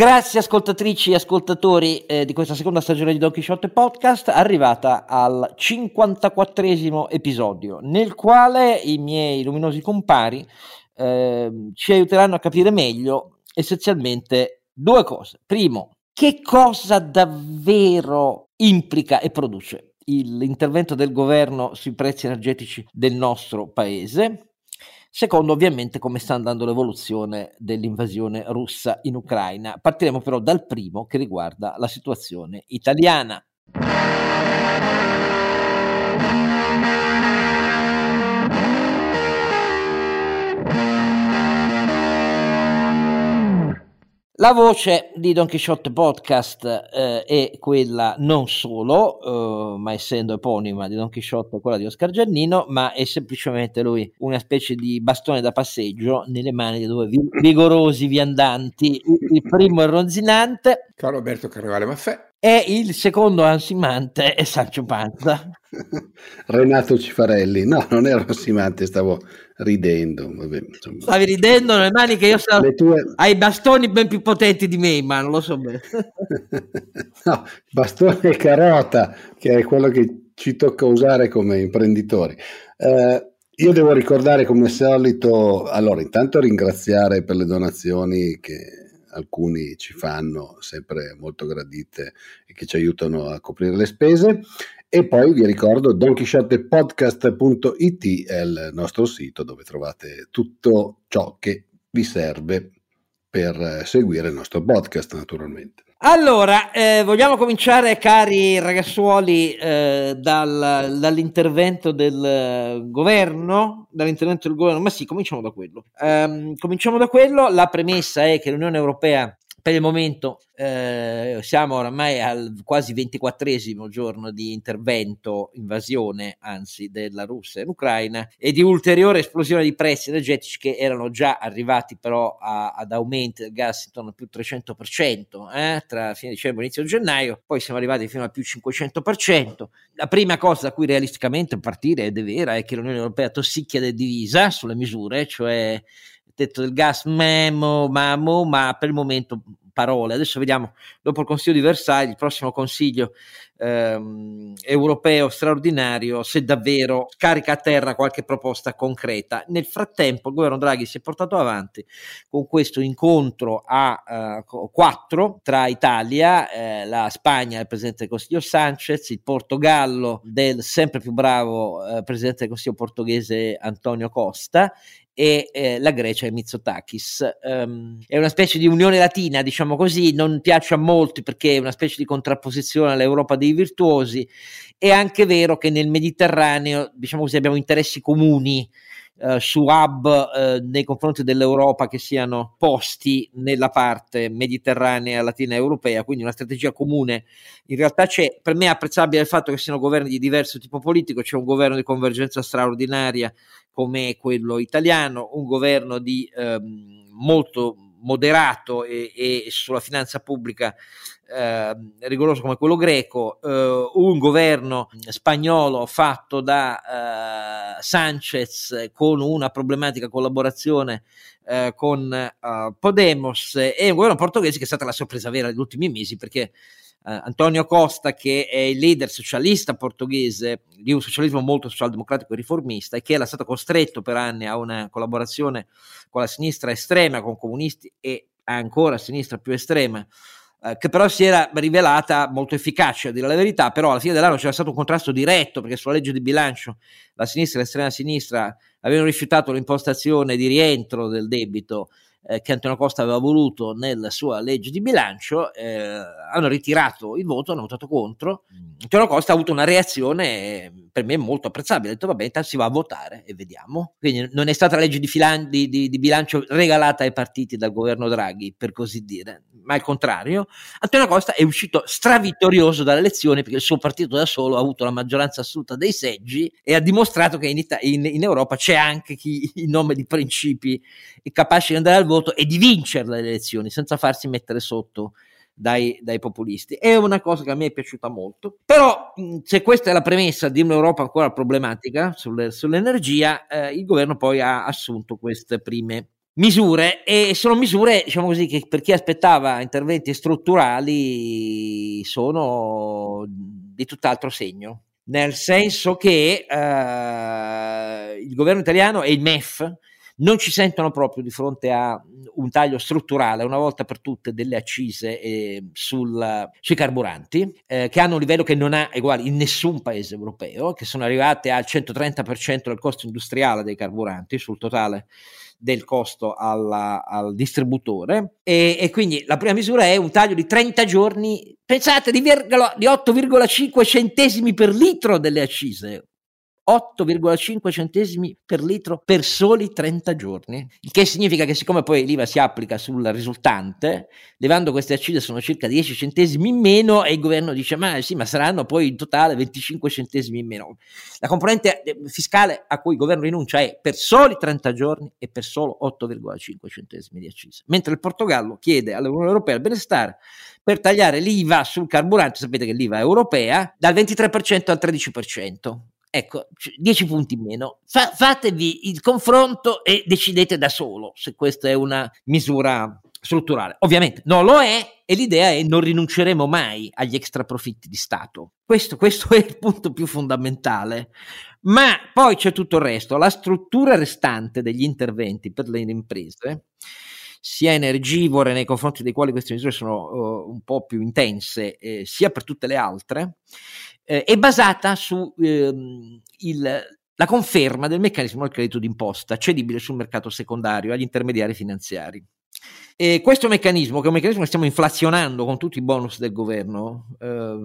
Grazie ascoltatrici e ascoltatori eh, di questa seconda stagione di Don Quixote Podcast, arrivata al 54 episodio, nel quale i miei luminosi compari eh, ci aiuteranno a capire meglio essenzialmente due cose. Primo, che cosa davvero implica e produce l'intervento del governo sui prezzi energetici del nostro paese Secondo, ovviamente, come sta andando l'evoluzione dell'invasione russa in Ucraina. Partiremo però dal primo che riguarda la situazione italiana. La voce di Don Quixote Podcast eh, è quella non solo, eh, ma essendo eponima di Don Quixote quella di Oscar Giannino, ma è semplicemente lui una specie di bastone da passeggio nelle mani di due vigorosi viandanti. Il primo è ronzinante. Caro Alberto Carnevale Maffè. E il secondo ansimante è Sancio Panza. Renato Cifarelli. No, non ero ansimante, stavo ridendo. Vabbè, Stavi ridendo nelle mani che io so. Tue... Hai bastoni ben più potenti di me, ma non lo so bene. no, bastone e carota, che è quello che ci tocca usare come imprenditori. Eh, io devo ricordare come al solito, allora intanto ringraziare per le donazioni che alcuni ci fanno, sempre molto gradite e che ci aiutano a coprire le spese. E poi vi ricordo donchisciottepodcast.it è il nostro sito dove trovate tutto ciò che vi serve per seguire il nostro podcast naturalmente. Allora, eh, vogliamo cominciare, cari ragazzuoli, eh, dal, dall'intervento del governo? Dall'intervento del governo? Ma sì, cominciamo da quello. Um, cominciamo da quello. La premessa è che l'Unione Europea per il momento eh, siamo oramai al quasi ventiquattresimo giorno di intervento, invasione anzi della Russia in Ucraina e di ulteriore esplosione di prezzi energetici che erano già arrivati però a, ad aumenti del gas intorno al più 300% eh, tra fine dicembre e inizio gennaio, poi siamo arrivati fino al più 500%. La prima cosa da cui realisticamente partire ed è vera è che l'Unione Europea tossicchia del divisa sulle misure, cioè tetto del gas, memo, mamo, ma per il momento parole. Adesso vediamo, dopo il Consiglio di Versailles, il prossimo Consiglio ehm, europeo straordinario, se davvero carica a terra qualche proposta concreta. Nel frattempo il governo Draghi si è portato avanti con questo incontro a uh, quattro tra Italia, eh, la Spagna, il Presidente del Consiglio Sanchez, il Portogallo del sempre più bravo eh, Presidente del Consiglio portoghese Antonio Costa e eh, la Grecia è Mitsotakis. Um, è una specie di unione latina, diciamo così, non piace a molti perché è una specie di contrapposizione all'Europa dei virtuosi. È anche vero che nel Mediterraneo, diciamo così, abbiamo interessi comuni eh, su hub eh, nei confronti dell'Europa che siano posti nella parte mediterranea latina europea, quindi una strategia comune in realtà c'è. Per me è apprezzabile il fatto che siano governi di diverso tipo politico, c'è un governo di convergenza straordinaria come quello italiano, un governo di ehm, molto moderato e, e, sulla finanza pubblica eh, rigoroso come quello greco, eh, un governo spagnolo fatto da eh, Sanchez con una problematica collaborazione eh, con eh, Podemos e un governo portoghese che è stata la sorpresa vera degli ultimi mesi perché Antonio Costa, che è il leader socialista portoghese di un socialismo molto socialdemocratico e riformista e che era stato costretto per anni a una collaborazione con la sinistra estrema, con comunisti e ancora sinistra più estrema, uh, che però si era rivelata molto efficace, a dire la verità, però alla fine dell'anno c'era stato un contrasto diretto perché sulla legge di bilancio la sinistra e l'estrema sinistra avevano rifiutato l'impostazione di rientro del debito eh, che Antonio Costa aveva voluto nella sua legge di bilancio, eh, hanno ritirato il voto, hanno votato contro. Mm. Antonio Costa ha avuto una reazione per me molto apprezzabile, ha detto vabbè, intanto si va a votare e vediamo. Quindi non è stata la legge di, filan- di, di, di bilancio regalata ai partiti dal governo Draghi, per così dire, ma al contrario. Antonio Costa è uscito stravittorioso dalle elezioni perché il suo partito da solo ha avuto la maggioranza assoluta dei seggi e ha dimostrato che in, Ita- in, in Europa c'è anche chi in nome di principi è capace di andare al voto e di vincere le elezioni senza farsi mettere sotto dai, dai, populisti. È una cosa che a me è piaciuta molto. Però, se questa è la premessa di un'Europa ancora problematica sulle, sull'energia, eh, il governo poi ha assunto queste prime misure e sono misure, diciamo così, che per chi aspettava interventi strutturali sono di tutt'altro segno, nel senso che eh, il governo italiano e il MEF non ci sentono proprio di fronte a un taglio strutturale una volta per tutte delle accise eh, sul, sui carburanti eh, che hanno un livello che non ha uguali in nessun paese europeo, che sono arrivate al 130% del costo industriale dei carburanti sul totale del costo alla, al distributore. E, e, quindi la prima misura è un taglio di 30 giorni, pensate di, di 8,5 centesimi per litro delle accise, 8,5 centesimi per litro per soli 30 giorni, il che significa che siccome poi l'IVA si applica sul risultante, levando queste accise sono circa 10 centesimi in meno e il governo dice ma sì, ma saranno poi in totale 25 centesimi in meno. La componente eh, fiscale a cui il governo rinuncia è per soli 30 giorni e per solo 8,5 centesimi di accise, mentre il Portogallo chiede all'Unione Europea il benestare per tagliare l'IVA sul carburante, sapete che l'IVA è europea, dal 23% al 13%. Ecco, 10 punti in meno. Fa- fatevi il confronto e decidete da solo se questa è una misura strutturale. Ovviamente non lo è e l'idea è non rinunceremo mai agli extra profitti di Stato. Questo, questo è il punto più fondamentale. Ma poi c'è tutto il resto. La struttura restante degli interventi per le imprese sia energivore nei confronti dei quali queste misure sono uh, un po' più intense, eh, sia per tutte le altre, eh, è basata su ehm, la conferma del meccanismo del credito d'imposta cedibile sul mercato secondario agli intermediari finanziari. E questo meccanismo, che è un meccanismo che stiamo inflazionando con tutti i bonus del governo eh,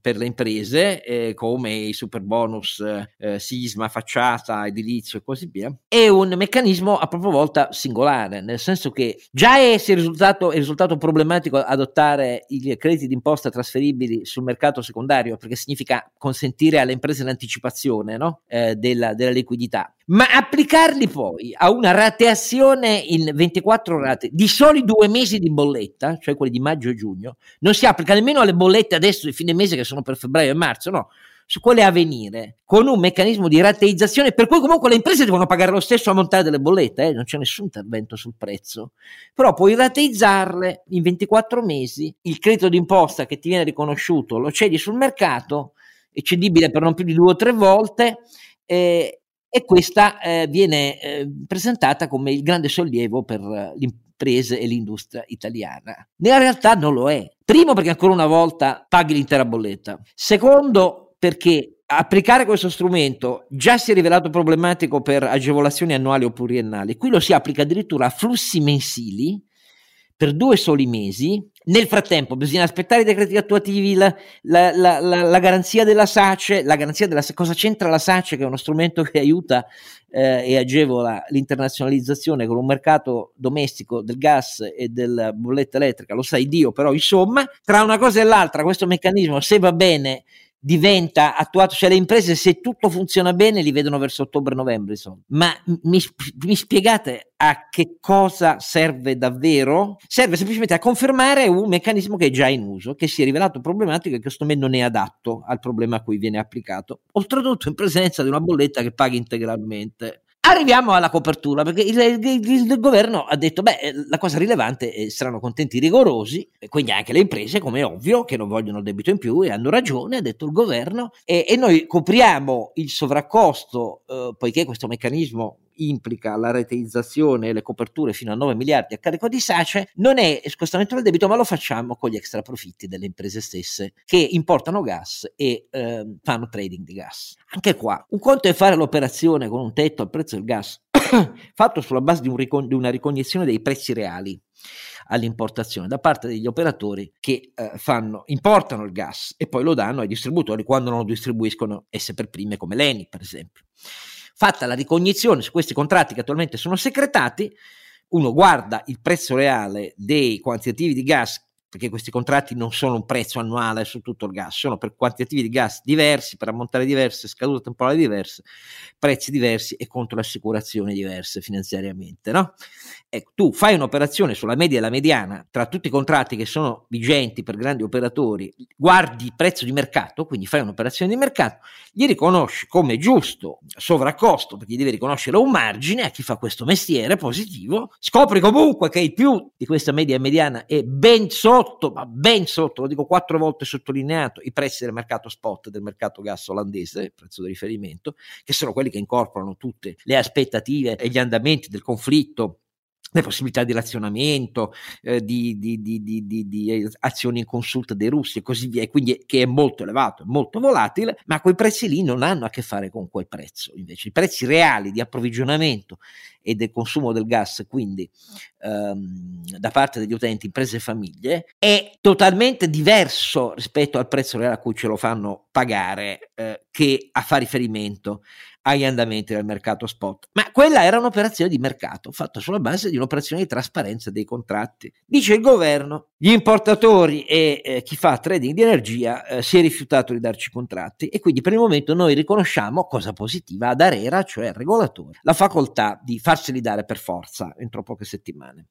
per le imprese, eh, come i super bonus eh, sisma, facciata, edilizio e così via, è un meccanismo a propria volta singolare, nel senso che già è, è, risultato, è risultato problematico adottare i crediti d'imposta trasferibili sul mercato secondario, perché significa consentire alle imprese l'anticipazione no? Eh, della, della liquidità ma applicarli poi a una rateazione in 24 rate di soli due mesi di bolletta, cioè quelli di maggio e giugno, non si applica nemmeno alle bollette adesso di fine mese che sono per febbraio e marzo, no, su quelle a venire, con un meccanismo di rateizzazione per cui comunque le imprese devono pagare lo stesso ammontare delle bollette, eh? non c'è nessun intervento sul prezzo, però puoi rateizzarle in 24 mesi, il credito d'imposta che ti viene riconosciuto lo cedi sul mercato, è cedibile per non più di due o tre volte, eh, e questa eh, viene eh, presentata come il grande sollievo per le imprese e l'industria italiana. Nella realtà non lo è. Primo perché ancora una volta paghi l'intera bolletta. Secondo perché applicare questo strumento già si è rivelato problematico per agevolazioni annuali o pluriennali. Qui lo si applica addirittura a flussi mensili per due soli mesi. Nel frattempo bisogna aspettare i decreti attuativi, la, la, la, la garanzia della SACE, la garanzia della cosa c'entra la SACE che è uno strumento che aiuta eh, e agevola l'internazionalizzazione con un mercato domestico del gas e della bolletta elettrica, lo sai Dio, però insomma, tra una cosa e l'altra questo meccanismo se va bene diventa attuato, cioè le imprese se tutto funziona bene li vedono verso ottobre-novembre, insomma. Ma mi, mi, spiegate a che cosa serve davvero? Serve semplicemente a confermare un meccanismo che è già in uso, che si è rivelato problematico e che secondo me non è adatto al problema a cui viene applicato, oltretutto in presenza di una bolletta che paghi integralmente. Arriviamo alla copertura, perché il, il, il, governo ha detto, beh, la cosa rilevante è saranno contenti rigorosi, e quindi anche le imprese, come è ovvio, che non vogliono debito in più, e hanno ragione, ha detto il governo, e, e noi copriamo il sovraccosto, eh, poiché questo meccanismo implica la reteizzazione e le coperture fino a 9 miliardi a carico di SACE, non è scostamento del debito, ma lo facciamo con gli extra profitti delle imprese stesse che importano gas e eh, fanno trading di gas. Anche qua, un conto è fare l'operazione con un tetto al prezzo del gas fatto sulla base di, un ricon- di una ricognizione dei prezzi reali all'importazione da parte degli operatori che eh, fanno, importano il gas e poi lo danno ai distributori quando non lo distribuiscono esse per prime come l'ENI per esempio. Fatta la ricognizione su questi contratti che attualmente sono secretati, uno guarda il prezzo reale dei quantitativi di gas perché questi contratti non sono un prezzo annuale su tutto il gas, sono per quantitativi di gas diversi, per ammontare diverse, scadute temporali diverse, prezzi diversi e contro assicurazioni diverse finanziariamente. No? Ecco, tu fai un'operazione sulla media e la mediana tra tutti i contratti che sono vigenti per grandi operatori, guardi il prezzo di mercato, quindi fai un'operazione di mercato, gli riconosci come giusto sovraccosto, perché devi riconoscere un margine a chi fa questo mestiere positivo, scopri comunque che il più di questa media e mediana è ben sotto, ma ben sotto, lo dico quattro volte sottolineato, i prezzi del mercato spot, del mercato gas olandese, il prezzo di riferimento, che sono quelli che incorporano tutte le aspettative e gli andamenti del conflitto le possibilità di razionamento, eh, di, di, di, di, azioni in consulta dei russi e così via, quindi che è molto elevato, molto volatile, ma quei prezzi lì non hanno a che fare con quel prezzo, invece i prezzi reali di approvvigionamento e del consumo del gas, quindi ehm, da parte degli utenti, imprese e famiglie, è totalmente diverso rispetto al prezzo reale a cui ce lo fanno pagare, eh, che a fa riferimento agli andamenti del mercato spot. Ma quella era un'operazione di mercato fatta sulla base di un'operazione di trasparenza dei contratti. Dice il governo, gli importatori e eh, chi fa trading di energia eh, si è rifiutato di darci contratti e quindi per il momento noi riconosciamo, cosa positiva, ad Arera, cioè al regolatore, la facoltà di farseli dare per forza entro poche settimane.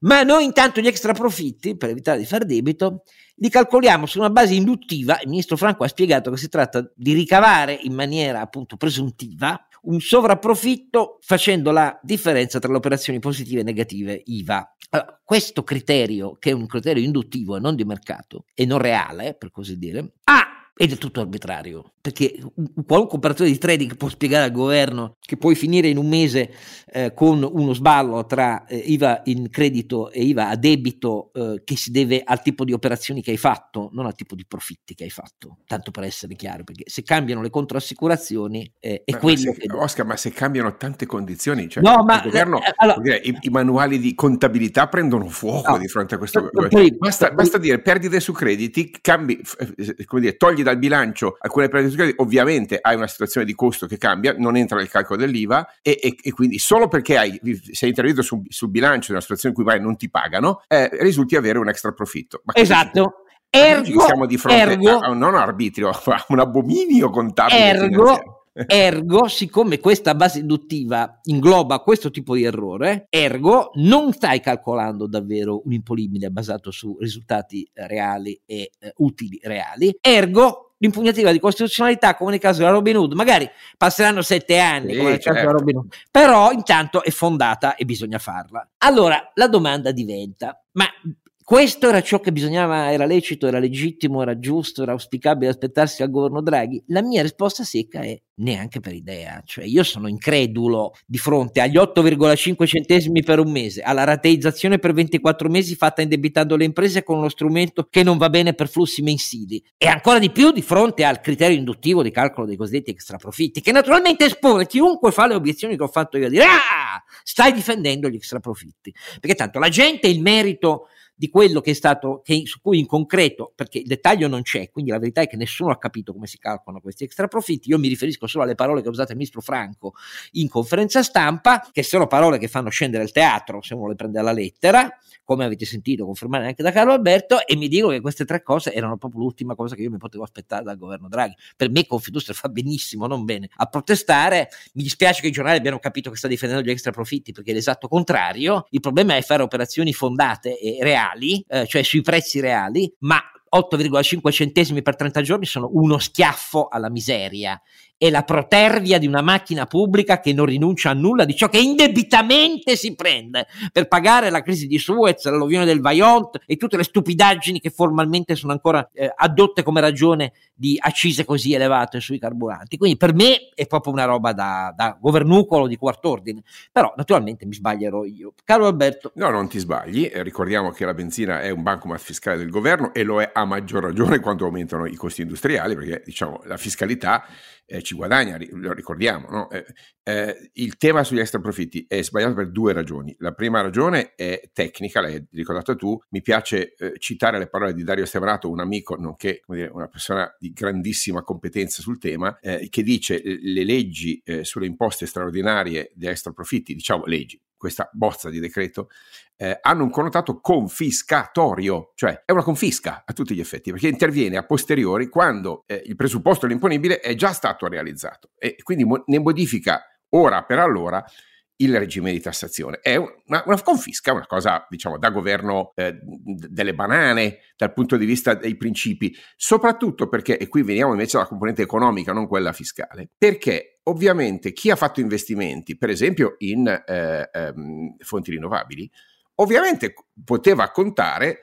Ma noi intanto gli extra profitti, per evitare di far debito, li calcoliamo su una base induttiva. Il ministro Franco ha spiegato che si tratta di ricavare in maniera appunto presuntiva un sovrapprofitto facendo la differenza tra le operazioni positive e negative IVA. Allora, questo criterio, che è un criterio induttivo e non di mercato e non reale, per così dire, ha è del tutto arbitrario, perché un qualunque operatore di trading può spiegare al governo che puoi finire in un mese eh, con uno sballo tra eh, IVA in credito e IVA a debito eh, che si deve al tipo di operazioni che hai fatto, non al tipo di profitti che hai fatto, tanto per essere chiaro, perché se cambiano le controassicurazioni eh, è ma, quello ma se, che... Oscar, ma se cambiano tante condizioni, cioè no, ma, governo, eh, allora, dire, i, i, manuali di contabilità prendono fuoco no, di fronte a questo. Poi, basta, basta dire perdite su crediti, cambi, eh, come dire, togli dal bilancio alcune perdite ovviamente hai una situazione di costo che cambia, non entra nel calcolo dell'IVA e, e, e quindi solo perché hai, sei intervenuto sul, sul bilancio di una situazione in cui magari non ti pagano, eh, risulti avere un extra profitto. Ma esatto. Ergo, siamo di fronte ergo, a, non arbitrio, a un abominio contabile. Ergo, Ergo, siccome questa base induttiva ingloba questo tipo di errore, ergo non stai calcolando davvero un imponibile basato su risultati reali e eh, utili reali, ergo l'impugnativa di costituzionalità come nel caso della Robin Hood magari passeranno sette anni sì, come nel certo. caso della certo. Robin Hood però intanto è fondata e bisogna farla allora la domanda diventa ma questo era ciò che bisognava, era lecito, era legittimo, era giusto, era auspicabile aspettarsi al governo Draghi? La mia risposta secca è neanche per idea. Cioè, io sono incredulo di fronte agli 8,5 centesimi per un mese, alla rateizzazione per 24 mesi fatta indebitando le imprese con uno strumento che non va bene per flussi mensili. E ancora di più di fronte al criterio induttivo di calcolo dei cosiddetti extra profitti, che naturalmente espone chiunque fa le obiezioni che ho fatto io a dire: Ah, stai difendendo gli extra profitti. Perché tanto la gente il merito di quello che è stato, che, su cui in concreto, perché il dettaglio non c'è, quindi la verità è che nessuno ha capito come si calcolano questi extra profitti, io mi riferisco solo alle parole che ha usato il ministro Franco in conferenza stampa, che sono parole che fanno scendere il teatro, se uno le prende alla lettera, come avete sentito confermare anche da Carlo Alberto, e mi dico che queste tre cose erano proprio l'ultima cosa che io mi potevo aspettare dal governo Draghi. Per me Confindustria fa benissimo, non bene, a protestare. Mi dispiace che i giornali abbiano capito che sta difendendo gli extra profitti, perché è l'esatto contrario. Il problema è fare operazioni fondate e reali, eh, cioè sui prezzi reali, ma 8,5 centesimi per 30 giorni sono uno schiaffo alla miseria è la protervia di una macchina pubblica che non rinuncia a nulla di ciò che indebitamente si prende per pagare la crisi di Suez, l'alluvione del Vajont e tutte le stupidaggini che formalmente sono ancora eh, addotte come ragione di accise così elevate sui carburanti. Quindi per me è proprio una roba da, da governucolo di quart'ordine, però naturalmente mi sbaglierò io. Caro Alberto. No, non ti sbagli, eh, ricordiamo che la benzina è un bancomat fiscale del governo e lo è a maggior ragione quando aumentano i costi industriali, perché diciamo la fiscalità eh, ci guadagna, lo ricordiamo. No? Eh, eh, il tema sugli extra profitti è sbagliato per due ragioni. La prima ragione è tecnica, l'hai ricordato tu, mi piace eh, citare le parole di Dario Stevanato, un amico, nonché dire, una persona di grandissima competenza sul tema, eh, che dice le leggi eh, sulle imposte straordinarie di extra profitti, diciamo leggi, questa bozza di decreto, eh, hanno un connotato confiscatorio, cioè è una confisca a tutti gli effetti, perché interviene a posteriori quando eh, il presupposto dell'imponibile è già stato realizzato e quindi mo- ne modifica ora per allora il regime di tassazione. È una, una confisca, una cosa diciamo da governo eh, delle banane dal punto di vista dei principi, soprattutto perché, e qui veniamo invece alla componente economica, non quella fiscale, perché ovviamente chi ha fatto investimenti, per esempio in eh, ehm, fonti rinnovabili, ovviamente poteva contare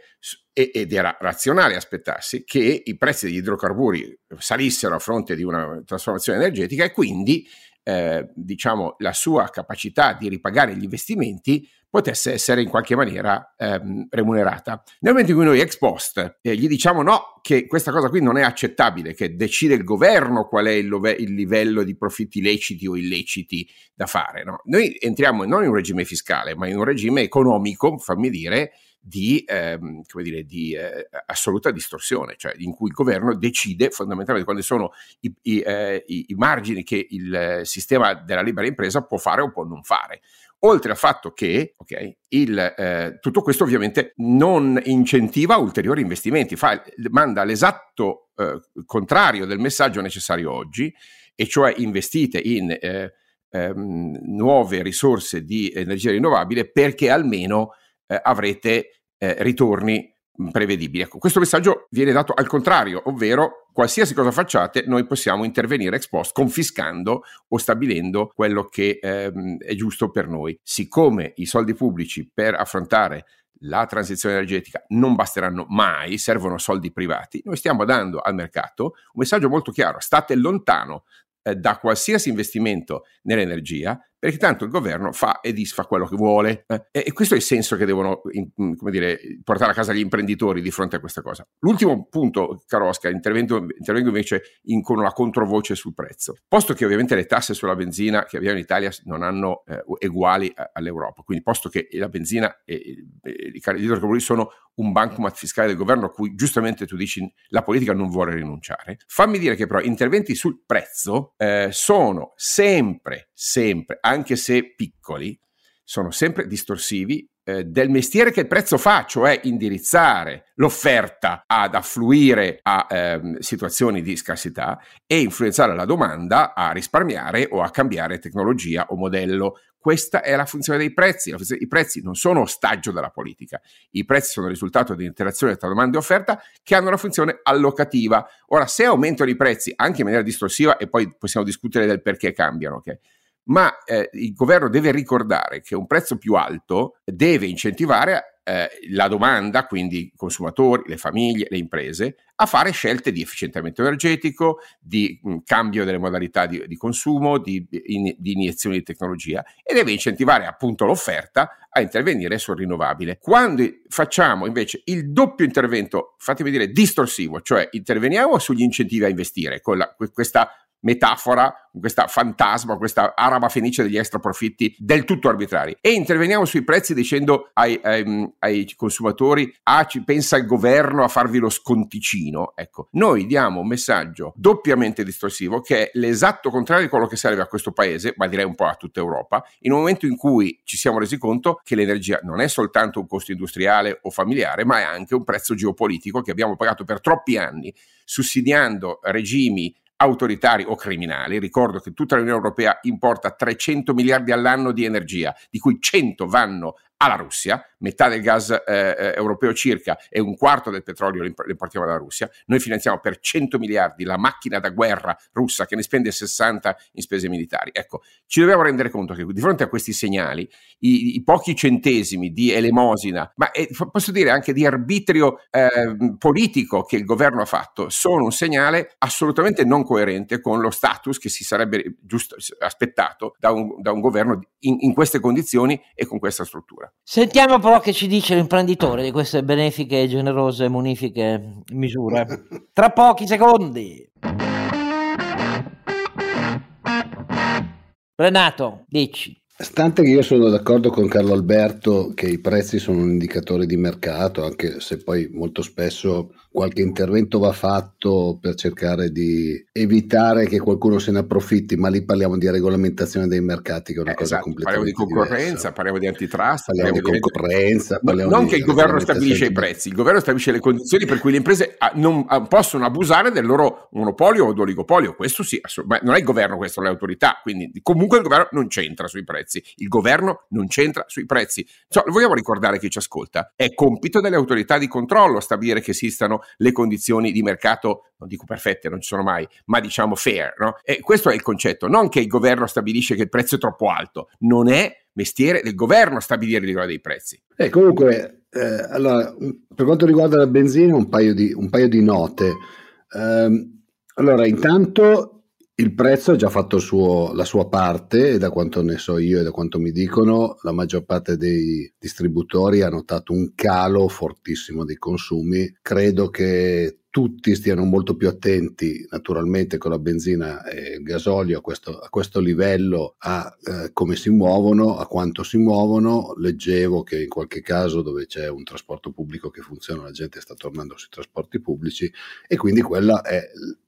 ed era razionale aspettarsi che i prezzi degli idrocarburi salissero a fronte di una trasformazione energetica e quindi eh, diciamo, la sua capacità di ripagare gli investimenti potesse essere in qualche maniera ehm, remunerata. Nel momento in cui noi ex post eh, gli diciamo no, che questa cosa qui non è accettabile, che decide il governo qual è il, love- il livello di profitti leciti o illeciti da fare, no? noi entriamo non in un regime fiscale, ma in un regime economico, fammi dire, di, ehm, dire, di eh, assoluta distorsione, cioè in cui il governo decide fondamentalmente quali sono i, i, eh, i, i margini che il sistema della libera impresa può fare o può non fare. Oltre al fatto che okay, il, eh, tutto questo ovviamente non incentiva ulteriori investimenti, fa, manda l'esatto eh, contrario del messaggio necessario oggi, e cioè investite in eh, ehm, nuove risorse di energia rinnovabile perché almeno eh, avrete eh, ritorni prevedibili. Ecco, questo messaggio viene dato al contrario, ovvero qualsiasi cosa facciate, noi possiamo intervenire ex post confiscando o stabilendo quello che ehm, è giusto per noi. Siccome i soldi pubblici per affrontare la transizione energetica non basteranno mai, servono soldi privati, noi stiamo dando al mercato un messaggio molto chiaro, state lontano eh, da qualsiasi investimento nell'energia perché tanto il governo fa e disfa quello che vuole. Eh? E, questo è il senso che devono in, dire, portare a casa gli imprenditori di fronte a questa cosa. L'ultimo punto, caro Oscar, intervengo, invece in, con una controvoce sul prezzo. Posto che ovviamente le tasse sulla benzina che abbiamo in Italia non hanno eh, uguali a, all'Europa, quindi posto che la benzina e, e gli idrocarburi sono un bancomat fiscale del governo a cui giustamente tu dici la politica non vuole rinunciare, fammi dire che però interventi sul prezzo eh, sono sempre, sempre, anche se piccoli, sono sempre distorsivi eh, del mestiere che il prezzo fa, cioè indirizzare l'offerta ad affluire a ehm, situazioni di scarsità e influenzare la domanda a risparmiare o a cambiare tecnologia o modello. Questa è la funzione dei prezzi. I prezzi non sono ostaggio della politica, i prezzi sono il risultato di interazione tra domanda e offerta che hanno una funzione allocativa. Ora, se aumentano i prezzi anche in maniera distorsiva, e poi possiamo discutere del perché cambiano, okay? Ma eh, il governo deve ricordare che un prezzo più alto deve incentivare eh, la domanda, quindi i consumatori, le famiglie, le imprese, a fare scelte di efficientamento energetico, di mh, cambio delle modalità di, di consumo, di, in, di, iniezioni di tecnologia e deve incentivare appunto l'offerta a intervenire sul rinnovabile. Quando facciamo invece il doppio intervento, fatemi dire, distorsivo, cioè interveniamo sugli incentivi a investire con la, questa metafora, questa fantasma, questa araba fenice degli extra profitti del tutto arbitrari. E interveniamo sui prezzi dicendo ai, ai, ai consumatori, ah ci pensa il governo a farvi lo sconticino. Ecco, noi diamo un messaggio doppiamente distorsivo che è l'esatto contrario di quello che serve a questo paese, ma direi un po' a tutta Europa, in un momento in cui ci siamo resi conto che l'energia non è soltanto un costo industriale o familiare, ma è anche un prezzo geopolitico che abbiamo pagato per troppi anni, sussidiando regimi autoritari o criminali. Ricordo che tutta l'Unione Europea importa 300 miliardi all'anno di energia, di cui 100 vanno alla Russia, metà del gas eh, eh, europeo circa e un quarto del petrolio lo importiamo dalla Russia, noi finanziamo per 100 miliardi la macchina da guerra russa che ne spende 60 in spese militari. Ecco, ci dobbiamo rendere conto che di fronte a questi segnali, i, i pochi centesimi di elemosina, ma eh, posso dire anche di arbitrio eh, politico che il governo ha fatto, sono un segnale assolutamente non coerente con lo status che si sarebbe giusto aspettato da un, da un governo in, in queste condizioni e con questa struttura. Sentiamo però che ci dice l'imprenditore di queste benefiche e generose munifiche misure. Tra pochi secondi. Renato, dici. Stante che io sono d'accordo con Carlo Alberto che i prezzi sono un indicatore di mercato, anche se poi molto spesso qualche intervento va fatto per cercare di evitare che qualcuno se ne approfitti, ma lì parliamo di regolamentazione dei mercati, che è una eh, cosa esatto. completamente Parliamo di concorrenza, diversa. parliamo di antitrust, parliamo, parliamo di concorrenza. Parliamo non di che il governo stabilisce i prezzi, il governo stabilisce le condizioni per cui le imprese ah, non ah, possono abusare del loro monopolio o oligopolio. Questo sì, ma non è il governo, questo è l'autorità, quindi comunque il governo non c'entra sui prezzi, il governo non c'entra sui prezzi. Cioè, vogliamo ricordare chi ci ascolta, è compito delle autorità di controllo stabilire che esistano le condizioni di mercato, non dico perfette, non ci sono mai, ma diciamo fair. No? E questo è il concetto, non che il governo stabilisce che il prezzo è troppo alto, non è mestiere del governo stabilire il dei prezzi. E comunque, eh, allora, per quanto riguarda la benzina, un paio di, un paio di note. Um, allora, intanto il prezzo ha già fatto suo, la sua parte e da quanto ne so io e da quanto mi dicono, la maggior parte dei distributori ha notato un calo fortissimo dei consumi. Credo che tutti stiano molto più attenti naturalmente con la benzina e il gasolio a questo, a questo livello a eh, come si muovono, a quanto si muovono. Leggevo che in qualche caso dove c'è un trasporto pubblico che funziona la gente sta tornando sui trasporti pubblici e quindi quella è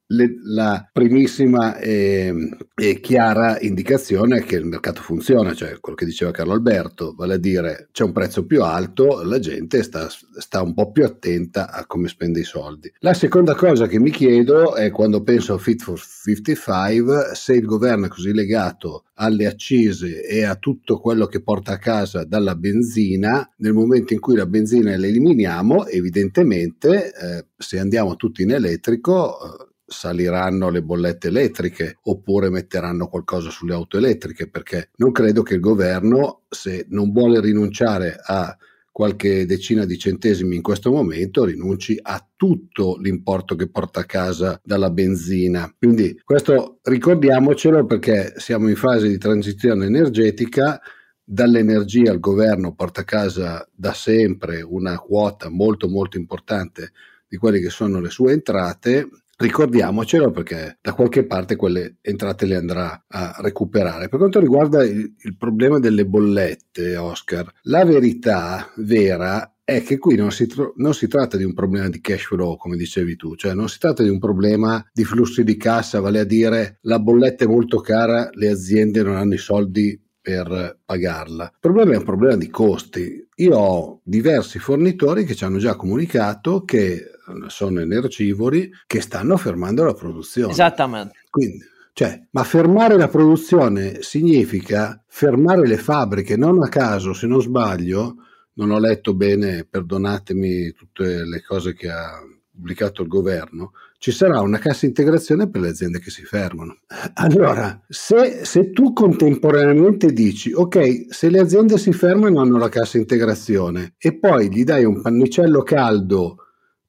le, la primissima e, e, chiara indicazione è che il mercato funziona, cioè quello che diceva Carlo Alberto, vale a dire c'è un prezzo più alto, la gente sta, sta un po' più attenta a come spende i soldi. La seconda cosa che mi chiedo è quando penso a Fit for 55, se il governo è così legato alle accise e a tutto quello che porta a casa dalla benzina, nel momento in cui la benzina la eliminiamo, evidentemente eh, se andiamo tutti in elettrico eh, saliranno le bollette elettriche oppure metteranno qualcosa sulle auto elettriche perché non credo che il governo se non vuole rinunciare a qualche decina di centesimi in questo momento rinunci a tutto l'importo che porta a casa dalla benzina. Quindi questo ricordiamocelo perché siamo in fase di transizione energetica dall'energia il governo porta a casa da sempre una quota molto molto importante di quelle che sono le sue entrate Ricordiamocelo perché da qualche parte quelle entrate le andrà a recuperare. Per quanto riguarda il, il problema delle bollette, Oscar, la verità vera è che qui non si, tro- non si, tratta di un problema di cash flow, come dicevi tu, cioè non si tratta di un problema di flussi di cassa, vale a dire la bolletta è molto cara, le aziende non hanno i soldi per pagarla. Il problema è un problema di costi. Io ho diversi fornitori che ci hanno già comunicato che sono energivori, che stanno fermando la produzione. Esattamente. Quindi, cioè, ma fermare la produzione significa fermare le fabbriche, non a caso, se non sbaglio, non ho letto bene, perdonatemi tutte le cose che ha pubblicato il governo, ci sarà una cassa integrazione per le aziende che si fermano. Allora, se, se, tu contemporaneamente dici, ok, se le aziende si fermano hanno la cassa integrazione e poi gli dai un pannicello caldo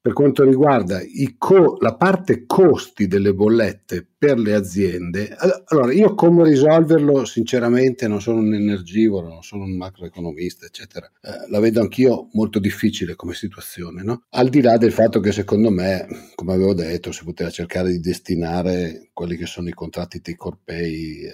per quanto riguarda co- la parte costi delle bollette per le aziende, allora io come risolverlo sinceramente non sono un energivoro, non sono un macroeconomista, eccetera, eh, la vedo anch'io molto difficile come situazione, no? al di là del fatto che secondo me, come avevo detto, si poteva cercare di destinare quelli che sono i contratti take or eh,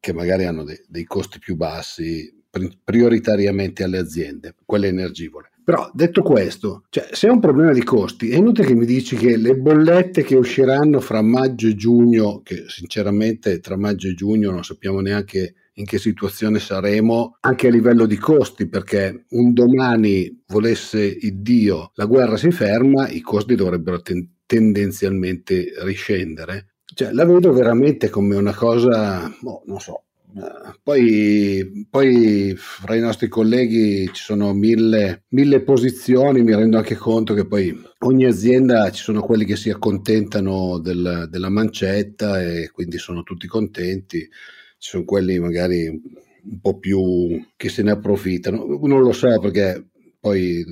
che magari hanno dei, dei costi più bassi prioritariamente alle aziende, quelle energivore. Però detto questo, cioè, se è un problema di costi, è inutile che mi dici che le bollette che usciranno fra maggio e giugno, che sinceramente tra maggio e giugno non sappiamo neanche in che situazione saremo anche a livello di costi, perché un domani volesse il Dio, la guerra si ferma, i costi dovrebbero ten- tendenzialmente riscendere. Cioè, la vedo veramente come una cosa, boh, non so, poi, poi, fra i nostri colleghi ci sono mille, mille, posizioni, mi rendo anche conto che poi ogni azienda ci sono quelli che si accontentano del, della mancetta e quindi sono tutti contenti, ci sono quelli magari un po' più che se ne approfittano, non lo so perché poi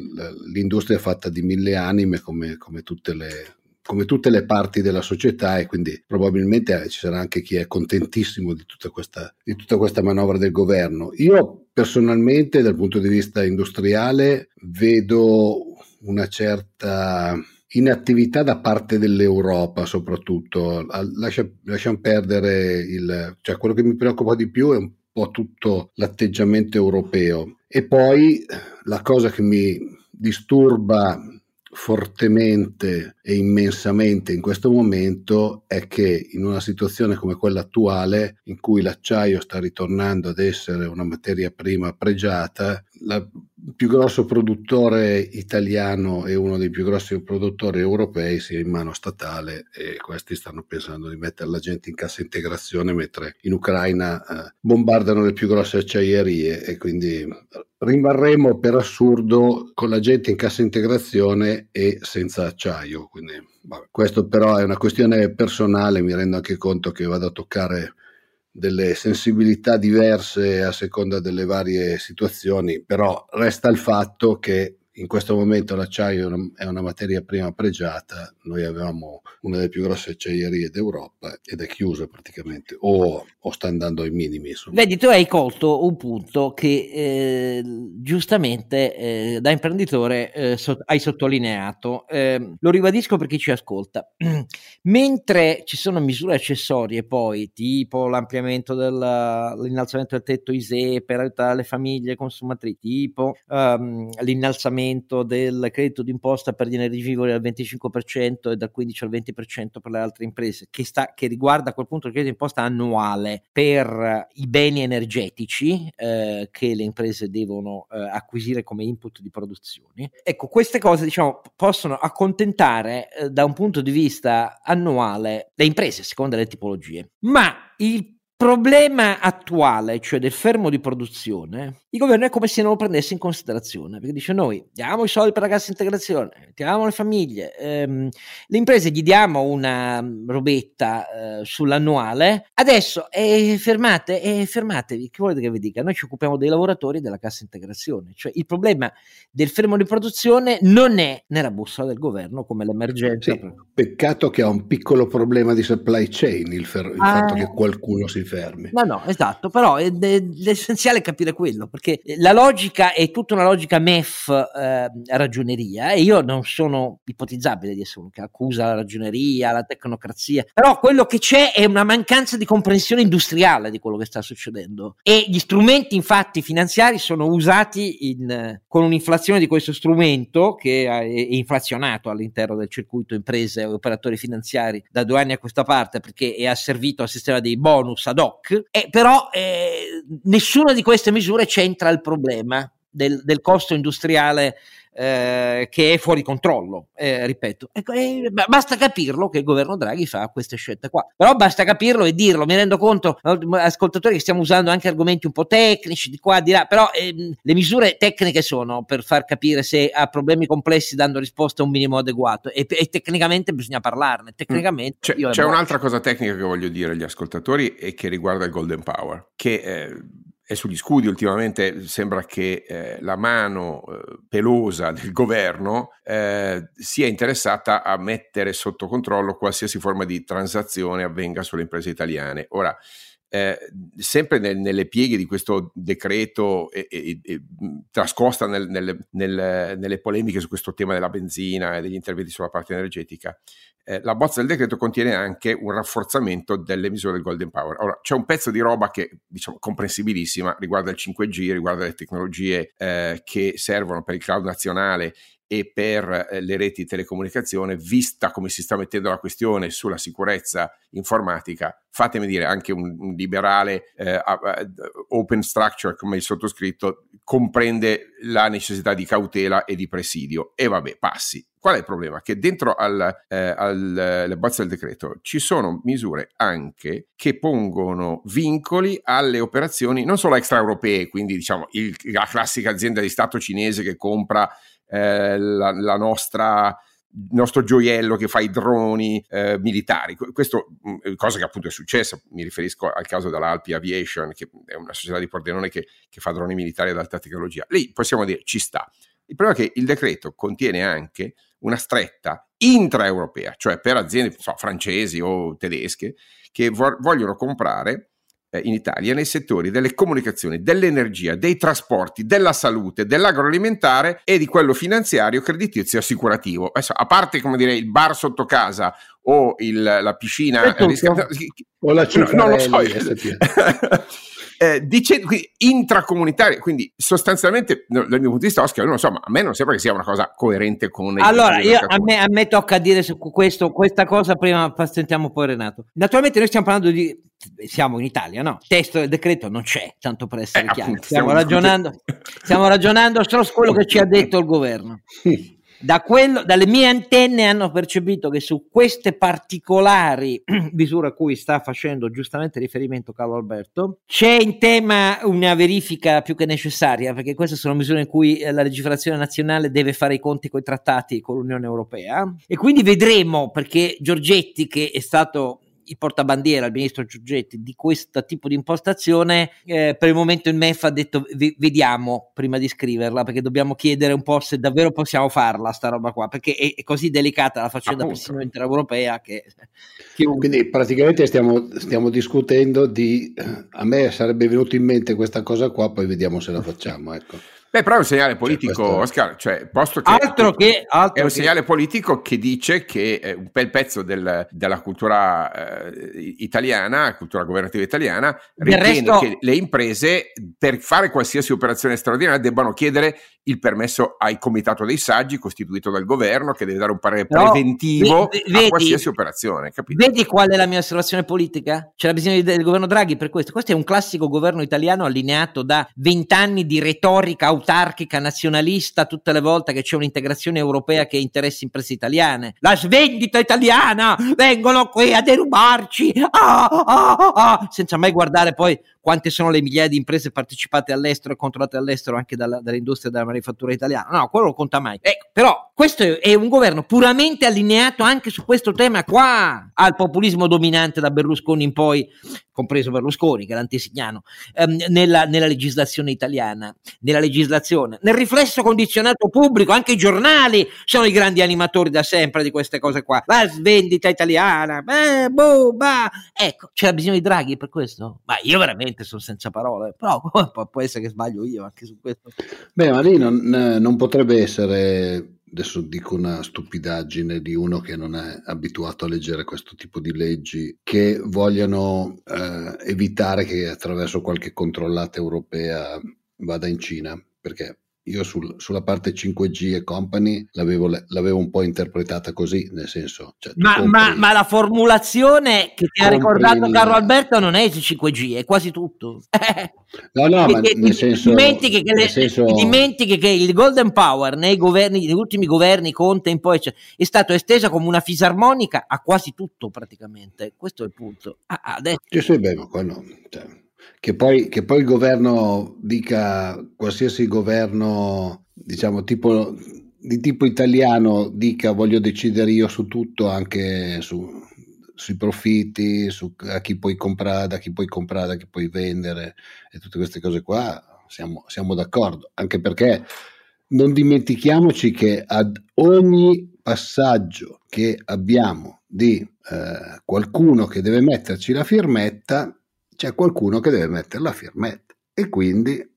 l'industria è fatta di mille anime come, come tutte le, come tutte le parti della società e quindi probabilmente ci sarà anche chi è contentissimo di tutta questa, di tutta questa manovra del governo. Io personalmente dal punto di vista industriale vedo una certa inattività da parte dell'Europa soprattutto. Lascia, lasciamo perdere il... cioè quello che mi preoccupa di più è un po' tutto l'atteggiamento europeo. E poi la cosa che mi disturba fortemente e immensamente in questo momento è che in una situazione come quella attuale, in cui l'acciaio sta ritornando ad essere una materia prima pregiata, il più grosso produttore italiano e uno dei più grossi produttori europei sia in mano statale e questi stanno pensando di mettere la gente in cassa integrazione mentre in Ucraina eh, bombardano le più grosse acciaierie e quindi rimarremo per assurdo con la gente in cassa integrazione e senza acciaio. Quindi, vabbè. Questo però è una questione personale, mi rendo anche conto che vado a toccare delle sensibilità diverse a seconda delle varie situazioni, però resta il fatto che in questo momento l'acciaio è una materia prima pregiata, noi avevamo una delle più grosse acciaierie d'Europa ed è chiusa praticamente o, o sta andando ai minimi. Insomma. Vedi, tu hai colto un punto che eh, giustamente eh, da imprenditore eh, so, hai sottolineato, ehm, lo ribadisco per chi ci ascolta, mentre ci sono misure accessorie poi tipo l'ampliamento dell'innalzamento del tetto ISE per aiutare le famiglie consumatrici, tipo um, l'innalzamento aumento del credito d'imposta per gli energivori al 25% e dal 15 al 20% per le altre imprese, che, sta, che riguarda a quel punto il credito d'imposta annuale per i beni energetici eh, che le imprese devono eh, acquisire come input di produzione. Ecco, queste cose diciamo, possono accontentare eh, da un punto di vista annuale le imprese, secondo le tipologie, ma il problema attuale, cioè del fermo di produzione, il governo è come se non lo prendesse in considerazione, perché dice noi diamo i soldi per la cassa integrazione, diamo le famiglie, ehm, le imprese gli diamo una robetta eh, sull'annuale, adesso eh, fermate, eh, fermatevi, che volete che vi dica? Noi ci occupiamo dei lavoratori della cassa integrazione, cioè il problema del fermo di produzione non è nella bussola del governo come l'emergenza. Sì, peccato che ha un piccolo problema di supply chain il, fer- il ah, fatto che qualcuno si fermi. No, no, esatto, però è, è, l'essenziale è capire quello, perché la logica è tutta una logica MEF eh, ragioneria e io non sono ipotizzabile di essere uno che accusa la ragioneria, la tecnocrazia, però quello che c'è è una mancanza di comprensione industriale di quello che sta succedendo e gli strumenti infatti finanziari sono usati in, con un'inflazione di questo strumento che è inflazionato all'interno del circuito imprese e operatori finanziari da due anni a questa parte perché è asservito al sistema dei bonus ad hoc, eh, però eh, nessuna di queste misure centra il problema del, del costo industriale eh, che è fuori controllo, eh, ripeto. Ecco, eh, basta capirlo che il governo Draghi fa queste scelte qua. Però basta capirlo e dirlo. Mi rendo conto, ascoltatori, che stiamo usando anche argomenti un po' tecnici di qua, di là, però ehm, le misure tecniche sono per far capire se ha problemi complessi dando risposta a un minimo adeguato e, e tecnicamente bisogna parlarne. Tecnicamente c'è, c'è un'altra cosa tecnica che voglio dire agli ascoltatori e che riguarda il Golden Power, che eh, è sugli scudi ultimamente sembra che eh, la mano eh, pelosa del governo eh, sia interessata a mettere sotto controllo qualsiasi forma di transazione avvenga sulle imprese italiane. Ora, eh, sempre nel, nelle pieghe di questo decreto e, e, e trascosta nel, nel, nelle polemiche su questo tema della benzina e degli interventi sulla parte energetica, eh, la bozza del decreto contiene anche un rafforzamento delle misure del Golden Power. Ora, c'è un pezzo di roba che, diciamo, comprensibilissima, riguarda il 5G, riguarda le tecnologie eh, che servono per il cloud nazionale e per eh, le reti di telecomunicazione, vista come si sta mettendo la questione sulla sicurezza informatica, fatemi dire anche un, un liberale eh, open structure come il sottoscritto comprende la necessità di cautela e di presidio e vabbè passi. Qual è il problema? Che dentro al, eh, alle bozze del decreto ci sono misure anche che pongono vincoli alle operazioni non solo extraeuropee, quindi diciamo il, la classica azienda di Stato cinese che compra eh, la, la nostra il nostro gioiello che fa i droni eh, militari. Questo mm, cosa che appunto è successa, mi riferisco al caso dell'Alpi Aviation, che è una società di Pordenone che, che fa droni militari ad alta tecnologia. Lì possiamo dire ci sta. Il problema è che il decreto contiene anche una stretta intraeuropea, cioè per aziende so, francesi o tedesche che vo- vogliono comprare eh, in Italia nei settori delle comunicazioni, dell'energia, dei trasporti, della salute, dell'agroalimentare e di quello finanziario, creditizio e assicurativo. Adesso, a parte come dire il bar sotto casa o il, la piscina riscaldata, o la no, non lo so. eh, dice, quindi, intracomunitaria, quindi sostanzialmente dal mio punto di vista Oscar, non so, ma a me non sembra che sia una cosa coerente con... Allora, io, a, me, a, me, tocca dire su questo, questa cosa, prima sentiamo poi Renato. Naturalmente noi stiamo parlando di... Siamo in Italia, no? Il testo del decreto non c'è, tanto per essere eh, chiaro. Appunto, stiamo, stiamo, ragionando, stiamo ragionando solo su quello che ci ha detto il governo. Da quello, dalle mie antenne hanno percepito che su queste particolari misure a cui sta facendo giustamente riferimento Carlo Alberto c'è in tema una verifica più che necessaria perché queste sono misure in cui eh, la legiferazione nazionale deve fare i conti con i trattati con l'Unione Europea. E quindi vedremo perché Giorgetti che è stato il portabandiera, il ministro Giorgetti, di questo tipo di impostazione, eh, per il momento il MEF ha detto v- vediamo prima di scriverla, perché dobbiamo chiedere un po' se davvero possiamo farla sta roba qua, perché è, è così delicata la faccenda Appunto. persino intereuropea che... Chiunque... Quindi praticamente stiamo, stiamo discutendo di... A me sarebbe venuto in mente questa cosa qua, poi vediamo se la facciamo, ecco. Beh, però è un segnale cioè, politico, cioè, Oscar, cioè, posto che, altro che altro è un che... segnale politico che dice che eh, un bel pezzo del, della cultura eh, italiana, cultura governativa italiana, ritiene resto... che le imprese per fare qualsiasi operazione straordinaria debbano chiedere il permesso al comitato dei saggi costituito dal governo che deve dare un parere però, preventivo vedi, a qualsiasi operazione. Capito? Vedi qual è la mia osservazione politica? C'è la bisogno del governo Draghi per questo. Questo è un classico governo italiano allineato da vent'anni di retorica autoritaria autarchica, nazionalista tutte le volte che c'è un'integrazione europea che interessa imprese italiane. La svendita italiana! Vengono qui a derubarci! Ah, ah, ah, ah. senza mai guardare poi quante sono le migliaia di imprese partecipate all'estero e controllate all'estero anche dalla, dall'industria della manifattura italiana. No, quello non conta mai. Ecco, però questo è un governo puramente allineato anche su questo tema qua al populismo dominante da Berlusconi in poi, compreso Berlusconi, che era antesignano, ehm, nella, nella legislazione italiana, nella legislazione, nel riflesso condizionato pubblico, anche i giornali sono i grandi animatori da sempre di queste cose qua. La svendita italiana, beh, boh, bah. ecco, c'era bisogno di Draghi per questo? Ma io veramente veramente sono senza parole, però può essere che sbaglio io anche su questo. Beh, ma lì non, non potrebbe essere adesso dico una stupidaggine di uno che non è abituato a leggere questo tipo di leggi, che vogliono eh, evitare che attraverso qualche controllata europea vada in Cina, perché io sul, sulla parte 5G e company l'avevo, l'avevo, un po' interpretata così, nel senso... Cioè, ma, ma, ma, la formulazione che ti ha ricordato. Carlo Alberto non è il 5G, è quasi tutto. no, no, ma nel senso... Dimentichi che, le, senso... dimentichi che il Golden Power nei governi, negli ultimi governi, Conte in poi, cioè, è stato esteso come una fisarmonica a quasi tutto praticamente. Questo è il punto. Ah, adesso... Sì, sì, beh, ma quello... Cioè che poi, che poi il governo dica, qualsiasi governo, diciamo, tipo, di tipo italiano dica voglio decidere io su tutto, anche su, sui profitti, su a chi puoi comprare, da chi puoi comprare, da chi puoi vendere e tutte queste cose qua, siamo, siamo d'accordo, anche perché non dimentichiamoci che ad ogni passaggio che abbiamo di eh, qualcuno che deve metterci la firmetta, c'è qualcuno che deve mettere la firmetta e quindi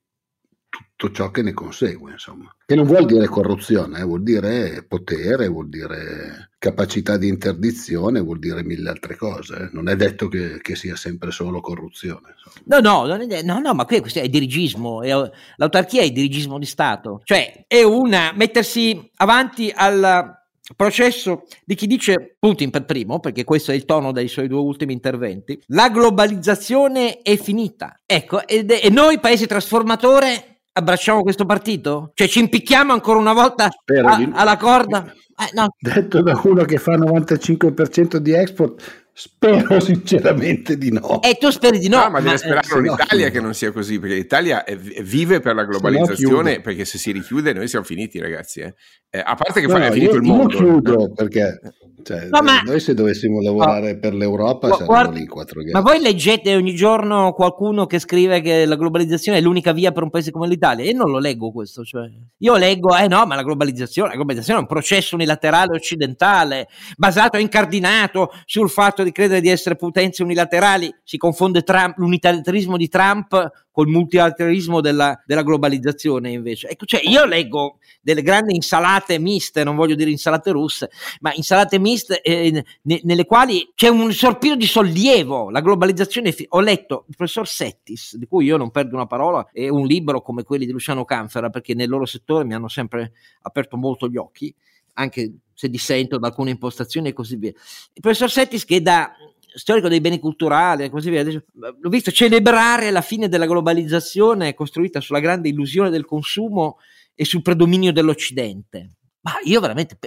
tutto ciò che ne consegue, insomma. Che non vuol dire corruzione, eh, vuol dire potere, vuol dire capacità di interdizione, vuol dire mille altre cose. Eh. Non è detto che, che, sia sempre solo corruzione. Insomma. No, no, è, no, no, ma qui questo è dirigismo, è, l'autarchia è dirigismo di Stato, cioè è una mettersi avanti al processo di chi dice Putin per primo, perché questo è il tono dei suoi due ultimi interventi, la globalizzazione è finita. Ecco, e, e noi paese trasformatore abbracciamo questo partito? Cioè ci impicchiamo ancora una volta a, alla corda? Eh, no. Detto da uno che fa 95% di export, Spero sinceramente di no. E tu speri di no? no ma, ma deve sperare eh, l'Italia no. che non sia così, perché l'Italia è, vive per la globalizzazione, se perché se si richiude noi siamo finiti ragazzi. Eh. Eh, a parte che no, è finito io, il mondo. Io chiudo perché cioè, no, ma... Noi se dovessimo lavorare per l'Europa gu- saremmo guarda, lì quattro Ma voi leggete ogni giorno qualcuno che scrive che la globalizzazione è l'unica via per un paese come l'Italia? Io non lo leggo questo. Cioè. Io leggo, eh no, ma la globalizzazione, la globalizzazione è un processo unilaterale occidentale, basato e incardinato sul fatto di credere di essere potenze unilaterali. Si confonde Trump, l'unitarismo di Trump col multilateralismo della, della globalizzazione invece. Ecco, cioè io leggo delle grandi insalate miste, non voglio dire insalate russe, ma insalate miste eh, ne, nelle quali c'è un sorpino di sollievo, la globalizzazione. Fi- ho letto il professor Settis, di cui io non perdo una parola, e un libro come quelli di Luciano Canfera, perché nel loro settore mi hanno sempre aperto molto gli occhi, anche se dissento da alcune impostazioni e così via. Il professor Settis che da storico dei beni culturali e così via, l'ho visto celebrare la fine della globalizzazione costruita sulla grande illusione del consumo e sul predominio dell'Occidente. Ma io veramente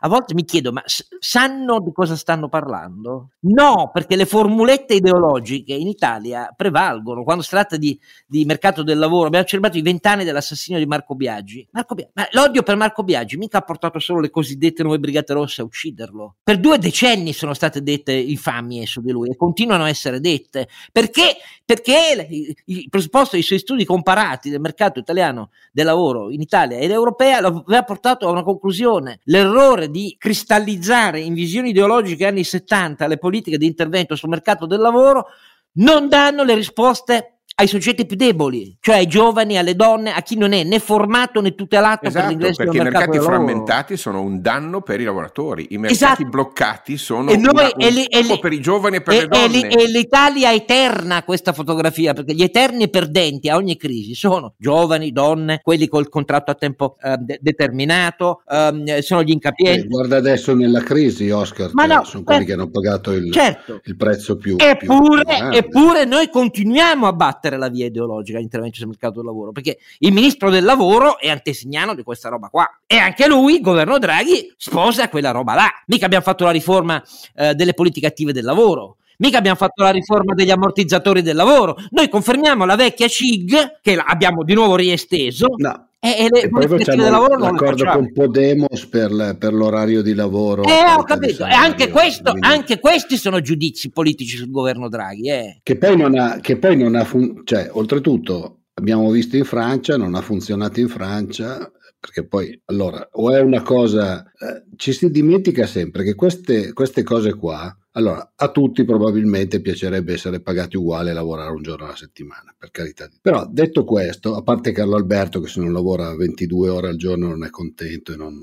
a volte mi chiedo, ma sanno di cosa stanno parlando? No, perché le formulette ideologiche in Italia prevalgono. Quando si tratta di, di mercato del lavoro, abbiamo celebrato i vent'anni dell'assassinio di Marco Biaggi. Marco Biaggi. Ma l'odio per Marco Biaggi mica ha portato solo le cosiddette nuove brigate rosse a ucciderlo. Per due decenni sono state dette infamie su di lui e continuano a essere dette. Perché? Perché il, presupposto dei suoi studi comparati del mercato italiano del lavoro in Italia ed europea lo aveva portato a una conclusione. L'errore di cristallizzare in visioni ideologiche anni 70 le politiche di intervento sul mercato del lavoro non danno le risposte ai soggetti più deboli, cioè ai giovani, alle donne, a chi non è né formato né tutelato esatto, per l'ingresso perché i mercati frammentati sono un danno per i lavoratori, i mercati Esatto. bloccati sono E noi- una- e li- e un li- per i giovani e per E, le donne. e l'Italia eterna questa fotografia, perché gli eterni perdenti a ogni crisi sono giovani, donne, quelli col contratto a tempo eh, de- determinato, ehm, sono gli Eh, incapienti. guarda adesso nella crisi, Oscar, Ma no, sono quelli eh, che hanno pagato il, certo. il prezzo più, Eppure, più eppure noi continuiamo a battere la via ideologica all'intervento sul mercato del lavoro, perché il ministro del lavoro è antesignano di questa roba qua e anche lui, governo Draghi, sposa quella roba là. Mica abbiamo fatto la riforma eh, delle politiche attive del lavoro. Mica abbiamo fatto la riforma degli ammortizzatori del lavoro. Noi confermiamo la vecchia CIG, che abbiamo di nuovo riesteso, No, e, e le e poi facciamo lavoro l'accordo con Podemos per, per l'orario di lavoro. Eh, ho capito. E anche, questo, anche questi sono giudizi politici sul governo Draghi. Eh. Che poi non ha, che poi non ha fun- cioè, oltretutto abbiamo visto in Francia, non ha funzionato in Francia, perché poi, allora, o è una cosa, eh, ci si dimentica sempre che queste, queste cose qua, allora, a tutti probabilmente piacerebbe essere pagati uguali e lavorare un giorno alla settimana, per carità. Però, detto questo, a parte Carlo Alberto che se non lavora 22 ore al giorno non è contento e non,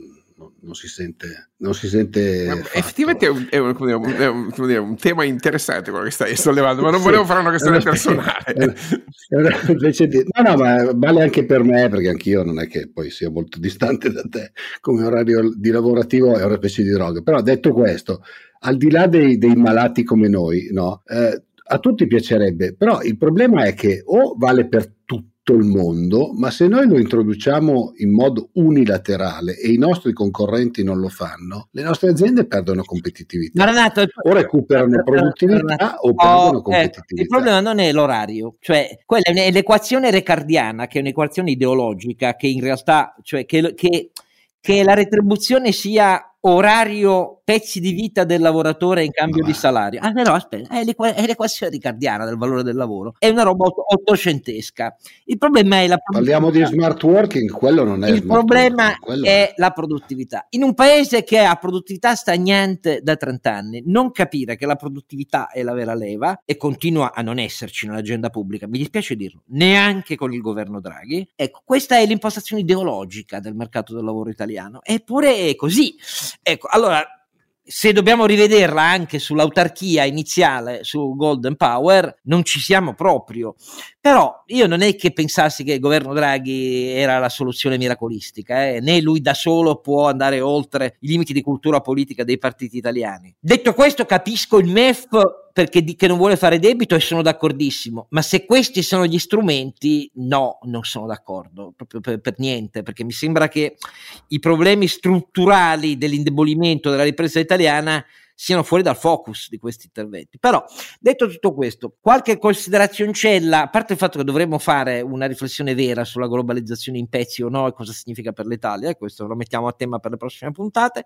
non- si sente, non si sente. Effettivamente è un, è un- dire, un- è un- tema interessante quello che stai sollevando, ma non Sì, volevo fare una questione è personale. è è una- invece di- no, no, ma vale anche per me, perché anch'io non è che poi sia molto distante da te come orario di lavorativo, è una specie di droga. Però detto questo, al di là dei, dei malati come noi, no, eh, a tutti piacerebbe, però il problema è che o vale per tutto il mondo, ma se noi lo introduciamo in modo unilaterale e i nostri concorrenti non lo fanno, le nostre aziende perdono competitività. Renato, O recuperano produttività o perdono Oh, competitività. il problema non è l'orario, cioè quella è l'equazione recardiana, che è un'equazione ideologica, che in realtà, cioè che, che- che la retribuzione sia orario pezzi di vita del lavoratore in cambio di va. salario. Ah, però aspetta, è, l'equa- è l'equazione ricardiana del valore del lavoro, è una roba otto- ottocentesca. Il problema è la Parliamo di smart working, quello non è il problema working, è la produttività. In un paese che ha produttività stagnante da 30 anni, non capire che la produttività è la vera leva e continua a non esserci nell'agenda pubblica, mi dispiace dirlo, neanche con il governo Draghi. Ecco, questa è l'impostazione ideologica del mercato del lavoro italiano. Eppure è così. Ecco, allora se dobbiamo rivederla anche sull'autarchia iniziale, su Golden Power, non ci siamo proprio. Però io non è che pensassi che il governo Draghi era la soluzione miracolistica, eh, né lui da solo può andare oltre i limiti di cultura politica dei partiti italiani. Detto questo, capisco il MEF perché di- che non vuole fare debito e sono d'accordissimo, ma se questi sono gli strumenti, no, non sono d'accordo, proprio per, per niente, perché mi sembra che i problemi strutturali dell'indebolimento della ripresa italiana siano fuori dal focus di questi interventi. Però, detto tutto questo, qualche considerazioncella, a parte il fatto che dovremmo fare una riflessione vera sulla globalizzazione in pezzi o no e cosa significa per l'Italia, questo lo mettiamo a tema per le prossime puntate.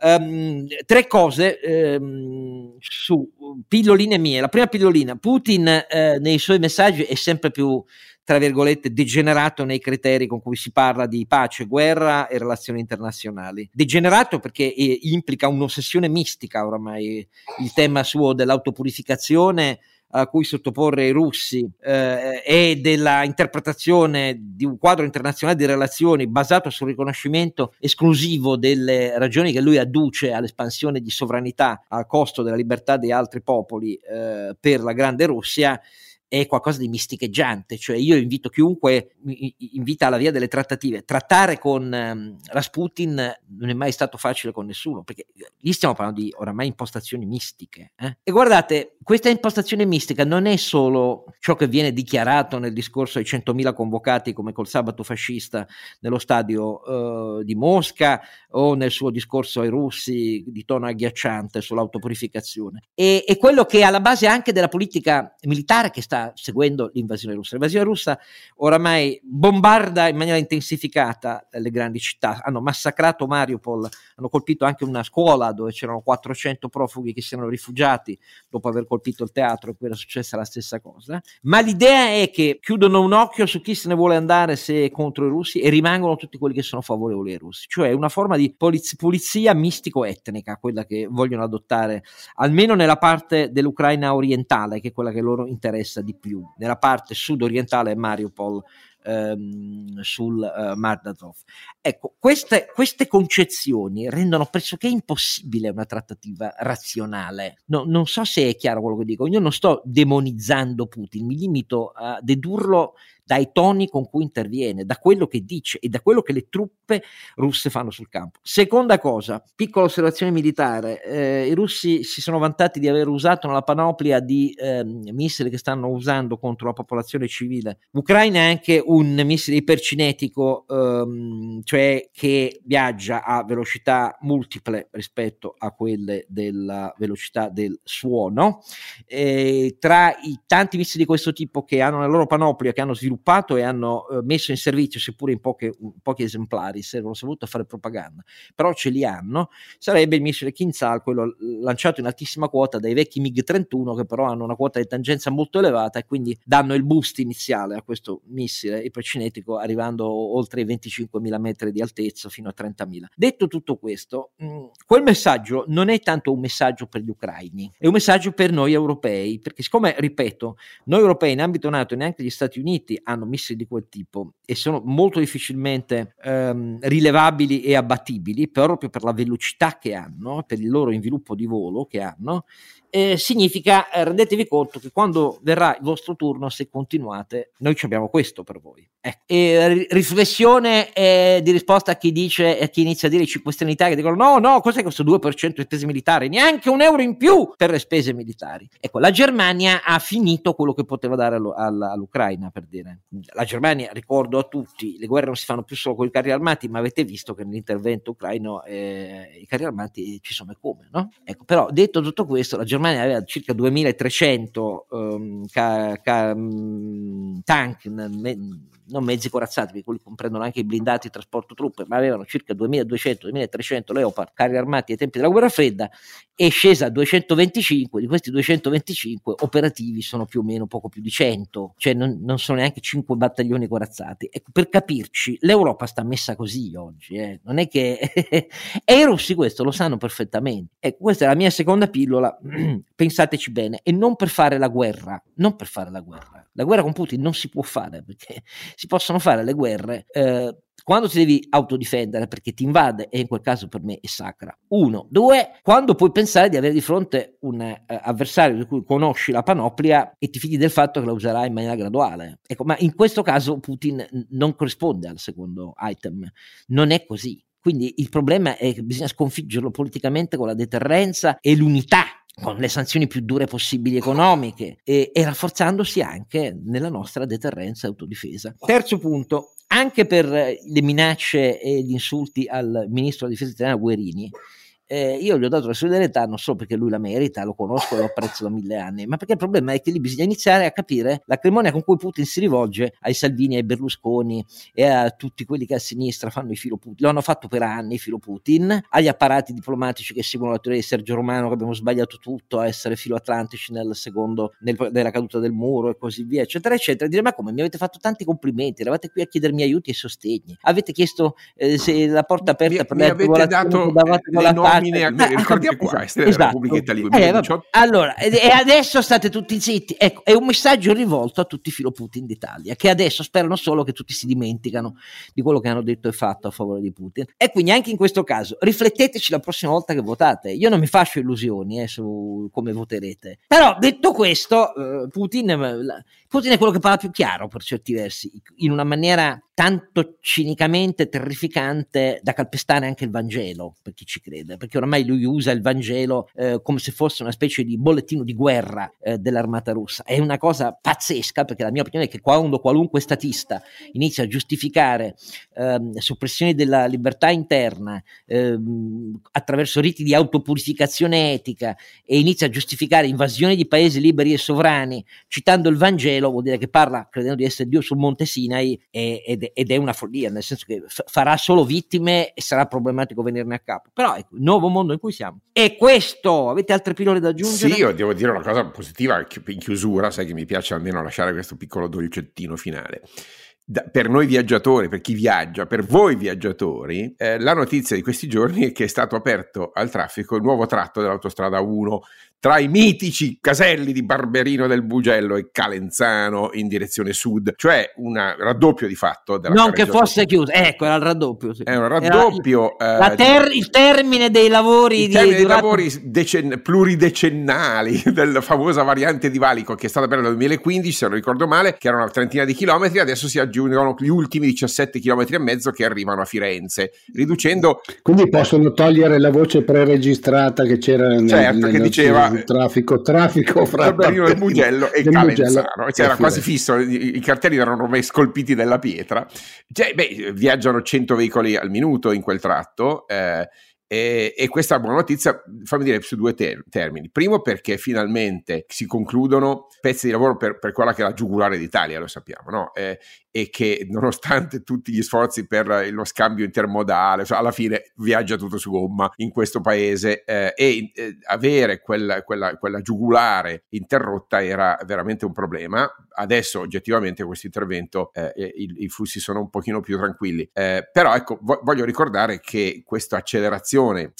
Ehm, tre cose ehm, su pilloline mie. La prima pillolina, Putin eh, nei suoi messaggi è sempre più tra virgolette, degenerato nei criteri con cui si parla di pace, guerra e relazioni internazionali. Degenerato perché eh, implica un'ossessione mistica oramai, il tema suo dell'autopurificazione a cui sottoporre i russi eh, e della interpretazione di un quadro internazionale di relazioni basato sul riconoscimento esclusivo delle ragioni che lui adduce all'espansione di sovranità a costo della libertà di altri popoli eh, per la grande Russia è qualcosa di misticheggiante, cioè io invito chiunque invita alla via delle trattative. Trattare con um, Rasputin non è mai stato facile con nessuno, perché lì stiamo parlando di oramai impostazioni mistiche. Eh? E guardate, questa impostazione mistica non è solo ciò che viene dichiarato nel discorso ai 100.000 convocati come col sabato fascista nello stadio uh, di Mosca o nel suo discorso ai russi di tono agghiacciante sull'autopurificazione. E, è quello che è alla base anche della politica militare che sta seguendo l'invasione russa. L'invasione russa oramai bombarda in maniera intensificata le grandi città, hanno massacrato Mariupol, hanno colpito anche una scuola dove c'erano 400 profughi che si erano rifugiati dopo aver colpito il teatro e poi era successa la stessa cosa. Ma l'idea è che chiudono un occhio su chi se ne vuole andare se contro i russi e rimangono tutti quelli che sono favorevoli ai russi, cioè una forma di poliz- pulizia mistico-etnica, quella che vogliono adottare almeno nella parte dell'Ucraina orientale, che è quella che loro interessa di più. Nella parte sud-orientale Mariupol, ehm, sul eh, Mar d'Azov. Ecco, queste, queste, concezioni rendono pressoché impossibile una trattativa razionale. No, non so se è chiaro quello che dico, io non sto demonizzando Putin, mi limito a dedurlo dai toni con cui interviene, da quello che dice e da quello che le truppe russe fanno sul campo. Seconda cosa, piccola osservazione militare, eh, i russi si sono vantati di aver usato nella panoplia di eh, missili che stanno usando contro la popolazione civile. L'Ucraina è anche un missile ipercinetico, ehm, cioè che viaggia a velocità multiple rispetto a quelle della velocità del suono. E tra i tanti missili di questo tipo che hanno nella loro panoplia, che hanno sviluppato sviluppato e hanno eh, messo in servizio, seppure in, poche, in pochi esemplari, servono soprattutto a fare propaganda, però ce li hanno, sarebbe il missile Kinzhal, quello lanciato in altissima quota dai vecchi MiG-31 che però hanno una quota di tangenza molto elevata e quindi danno il boost iniziale a questo missile ipercinetico arrivando oltre i 25.000 metri di altezza fino a 30.000. Detto tutto questo, mh, mm, quel messaggio non è tanto un messaggio per gli ucraini, è un messaggio per noi europei, perché siccome, ripeto, noi europei in ambito NATO e neanche gli Stati Uniti hanno missili di quel tipo e sono molto difficilmente ehm, rilevabili e abbattibili proprio per la velocità che hanno, per il loro inviluppo di volo che hanno, eh, significa eh, rendetevi conto che quando verrà il vostro turno, se continuate, noi abbiamo questo per voi. Ecco. E riflessione eh, di risposta a chi dice, a chi inizia a dire i 5 Stelle in Italia, dicono no, no, cos'è questo 2% di spese militari? Neanche un euro in più per le spese militari. Ecco, la Germania ha finito quello che poteva dare all- all- all'Ucraina, per dire. La Germania, ricordo a tutti, le guerre non si fanno più solo con i carri armati, ma avete visto che nell'intervento ucraino eh, i carri armati ci sono e come, no? Ecco, però detto tutto questo, la Germania aveva circa 2300 um, ca- ca- um, tank, non mezzi corazzati, perché quelli comprendono anche i blindati trasporto truppe, ma avevano circa 2200-2300 Leopard carri armati ai tempi della guerra fredda, è scesa a 225, di questi 225 operativi sono più o meno poco più di 100, cioè non, non sono neanche 5 battaglioni corazzati. Ecco, per capirci, l'Europa sta messa così oggi, eh. non è che... e i russi questo lo sanno perfettamente. Ecco, questa è la mia seconda pillola, pensateci bene, e non per fare la guerra, non per fare la guerra. La guerra con Putin non si può fare perché si possono fare le guerre eh, quando ti devi autodifendere perché ti invade e in quel caso per me è sacra. Uno. Due, quando puoi pensare di avere di fronte un eh, avversario di cui conosci la panoplia e ti fidi del fatto che la userai in maniera graduale. Ecco, ma in questo caso Putin non corrisponde al secondo item. Non è così. Quindi il problema è che bisogna sconfiggerlo politicamente con la deterrenza e l'unità con le sanzioni più dure possibili economiche e, e rafforzandosi anche nella nostra deterrenza e autodifesa. Terzo punto, anche per le minacce e gli insulti al ministro della difesa italiano Guerini, eh, io gli ho dato la solidarietà non solo perché lui la merita, lo conosco e lo apprezzo da mille anni, ma perché il problema è che lì bisogna iniziare a capire l'acrimonia con cui Putin si rivolge ai Salvini, ai Berlusconi e a tutti quelli che a sinistra fanno i filo Putin. Lo hanno fatto per anni i filo Putin, agli apparati diplomatici che seguono la teoria di Sergio Romano che abbiamo sbagliato tutto a essere filo atlantici nel secondo, nel, nella caduta del muro e così via, eccetera, eccetera. Dire ma come mi avete fatto tanti complimenti, eravate qui a chiedermi aiuti e sostegni, avete chiesto eh, se la porta aperta mi, per le mi avete dato le termine, ah, ricordiamo qua, esatto. della Repubblica Italiana. Eh, allora, e adesso state tutti zitti. Ecco, è un messaggio rivolto a tutti i filo Putin d'Italia, che adesso sperano solo che tutti si dimenticano di quello che hanno detto e fatto a favore di Putin. E quindi anche in questo caso, rifletteteci la prossima volta che votate. Io non mi faccio illusioni eh, su come voterete. Però, detto questo, eh, Putin, eh, Putin è quello che parla più chiaro per certi versi, in una maniera tanto cinicamente terrificante da calpestare anche il Vangelo, per chi ci crede, perché ormai lui usa il Vangelo eh, come se fosse una specie di bollettino di guerra eh, dell'armata russa. È una cosa pazzesca, perché la mia opinione è che quando qualunque statista inizia a giustificare eh, soppressioni della libertà interna ehm, attraverso riti di autopurificazione etica e inizia a giustificare invasioni di paesi liberi e sovrani citando il Vangelo, vuol dire che parla credendo di essere Dio sul Monte Sinai ed ed è una follia, nel senso che f- farà solo vittime e sarà problematico venirne a capo. Però ecco, il nuovo mondo in cui siamo. E questo, avete altre pillole da aggiungere? Sì, io devo dire una cosa positiva in chiusura, sai che mi piace almeno lasciare questo piccolo dolcettino finale. Da, per noi viaggiatori, per chi viaggia, per voi viaggiatori, eh, la notizia di questi giorni è che è stato aperto al traffico il nuovo tratto dell'autostrada 1 tra i mitici caselli di Barberino del Bugello e Calenzano in direzione sud, cioè un raddoppio di fatto della Non che fosse chiuso, ecco, era il raddoppio. Sì. È un raddoppio. Era, eh, ter- il termine dei lavori, il termine di, dei lavori decen- pluridecennali della famosa variante di Valico che è stata aperta nel 2015, se non ricordo male, che erano una trentina di chilometri, adesso si aggiungono gli ultimi 17 chilometri e mezzo che arrivano a Firenze, riducendo... Quindi possono togliere la voce preregistrata che c'era nel, certo, che diceva il traffico, traffico fra Barberino del Mugello e Calenzano. Cioè, era quasi fisso, i, i, cartelli erano ormai scolpiti nella pietra. Cioè, beh, viaggiano 100 veicoli al minuto in quel tratto. Eh, e, e, questa buona notizia, fammi dire su due ter- termini. Primo, perché finalmente si concludono pezzi di lavoro per, per quella che è la giugulare d'Italia, lo sappiamo, no? eh, e che nonostante tutti gli sforzi per lo scambio intermodale, cioè alla fine viaggia tutto su gomma in questo paese eh, e eh, avere quella, quella, quella giugulare interrotta era veramente un problema. Adesso oggettivamente questo intervento, eh, i, i, flussi sono un pochino più tranquilli, eh, però ecco, vo- voglio ricordare che questa accelerazione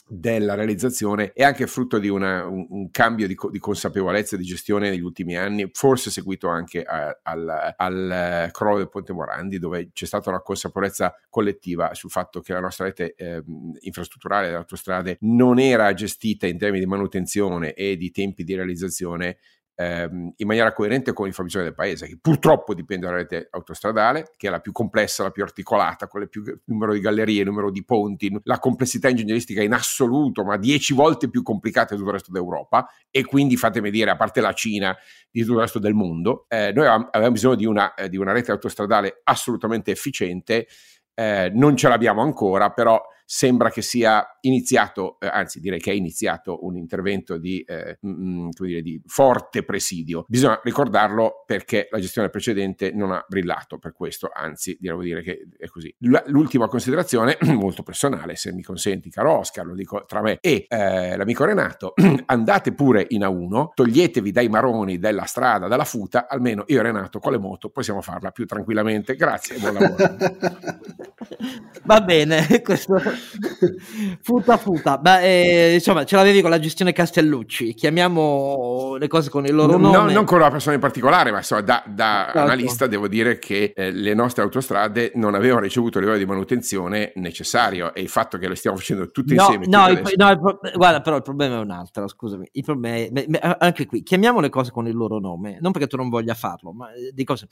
della realizzazione è anche frutto di una, un, un, cambio di, co- di, consapevolezza e di gestione negli ultimi anni, forse seguito anche a, al, al crollo del ponte Morandi, dove c'è stata una consapevolezza collettiva sul fatto che la nostra rete eh, infrastrutturale delle autostrade non era gestita in termini di manutenzione e di tempi di realizzazione ehm, in maniera coerente con il fabbisogno del paese, che purtroppo dipende dalla rete autostradale, che è la più complessa, la più articolata, con il numero di gallerie, il numero di ponti, la complessità ingegneristica in assoluto, ma dieci volte più complicata di tutto il resto d'Europa, e quindi fatemi dire, a parte la Cina, di tutto il resto del mondo, eh, noi avevamo bisogno di una, eh, di una rete autostradale assolutamente efficiente, eh, non ce l'abbiamo ancora, però sembra che sia iniziato, eh, anzi direi che è iniziato un intervento di, eh, mh, dire, di, forte presidio. Bisogna ricordarlo perché la gestione precedente non ha brillato per questo, anzi devo dire che è così. L- l'ultima considerazione, molto personale, se mi consenti caro Oscar, lo dico tra me e eh, l'amico Renato, andate pure in A1, toglietevi dai maroni della strada, dalla futa, almeno io e Renato con le moto possiamo farla più tranquillamente. Grazie e buon lavoro. Va bene, questo futa futa. Beh, eh, insomma, ce l'avevi con la gestione Castellucci. Chiamiamo le cose con il loro no, nome. non con una persona in particolare, ma insomma, da, da certo. analista devo dire che eh, le nostre autostrade non avevano ricevuto il livello di manutenzione necessario e il fatto che le stiamo facendo tutte no, insieme. No, il, no il pro- guarda, però il problema è un altro. Scusami, il problema è, anche qui chiamiamo le cose con il loro nome, non perché tu non voglia farlo, ma eh, di cose.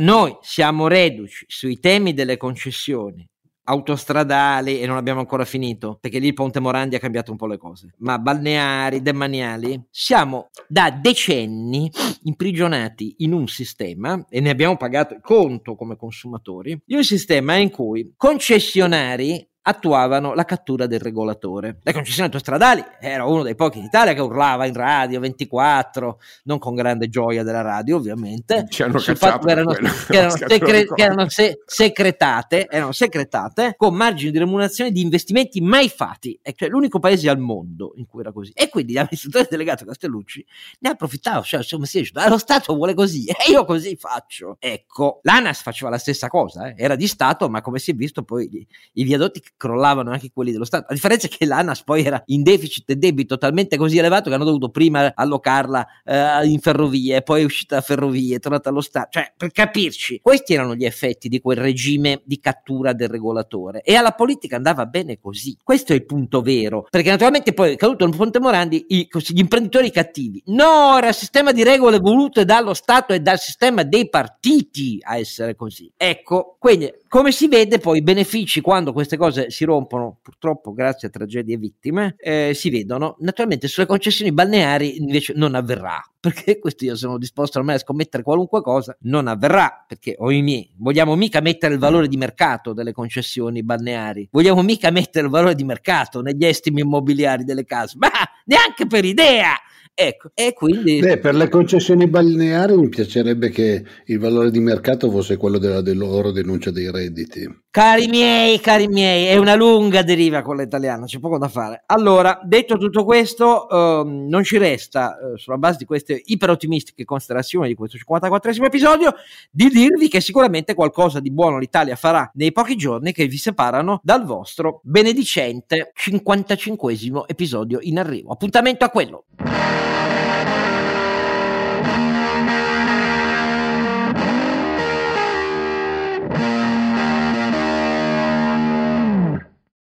Noi siamo reduci sui temi delle concessioni autostradali e non abbiamo ancora finito perché lì il Ponte Morandi ha cambiato un po' le cose. Ma balneari, demaniali siamo da decenni imprigionati in un sistema e ne abbiamo pagato il conto come consumatori di un sistema in cui concessionari attuavano la cattura del regolatore. Le concessioni autostradali era uno dei pochi in Italia che urlava in radio 24, non con grande gioia della radio ovviamente, ci hanno sul fatto che erano, che erano, secre, che erano se, secretate, erano secretate con margini di remunerazione di investimenti mai fatti, e cioè l'unico paese al mondo in cui era così. E quindi l'amministratore delegato Castellucci ne approfittava, cioè come si dice, lo Stato vuole così e io così faccio. Ecco, l'ANAS faceva la stessa cosa, eh. era di Stato, ma come si è visto poi i viadotti crollavano anche quelli dello Stato. La differenza è che l'ANAS poi era in deficit e debito talmente così elevato che hanno dovuto prima allocarla eh, in ferrovie, poi è uscita da ferrovie, è tornata allo Stato. Cioè, per capirci, questi erano gli effetti di quel regime di cattura del regolatore e alla politica andava bene così. Questo è il punto vero, perché naturalmente poi è caduto il Ponte Morandi i, gli imprenditori cattivi. No, era il sistema di regole volute dallo Stato e dal sistema dei partiti a essere così. Ecco, quindi come si vede poi i benefici quando queste cose si rompono, purtroppo grazie a tragedie e vittime, eh, si vedono. Naturalmente sulle concessioni balneari invece non avverrà, perché questo io sono disposto ormai a scommettere qualunque cosa, non avverrà, perché oimè, vogliamo mica mettere il valore di mercato delle concessioni balneari, vogliamo mica mettere il valore di mercato negli estimi immobiliari delle case, ma neanche per idea! Ecco, e quindi... Beh, per le concessioni balneari mi piacerebbe che il valore di mercato fosse quello della loro denuncia dei redditi. Cari miei, cari miei, è una lunga deriva con l'italiano, c'è poco da fare. Allora, detto tutto questo, ehm, non ci resta, eh, sulla base di queste iperottimistiche considerazioni di questo 54 episodio, di dirvi che sicuramente qualcosa di buono l'Italia farà nei pochi giorni che vi separano dal vostro benedicente 55 episodio in arrivo. Appuntamento a quello.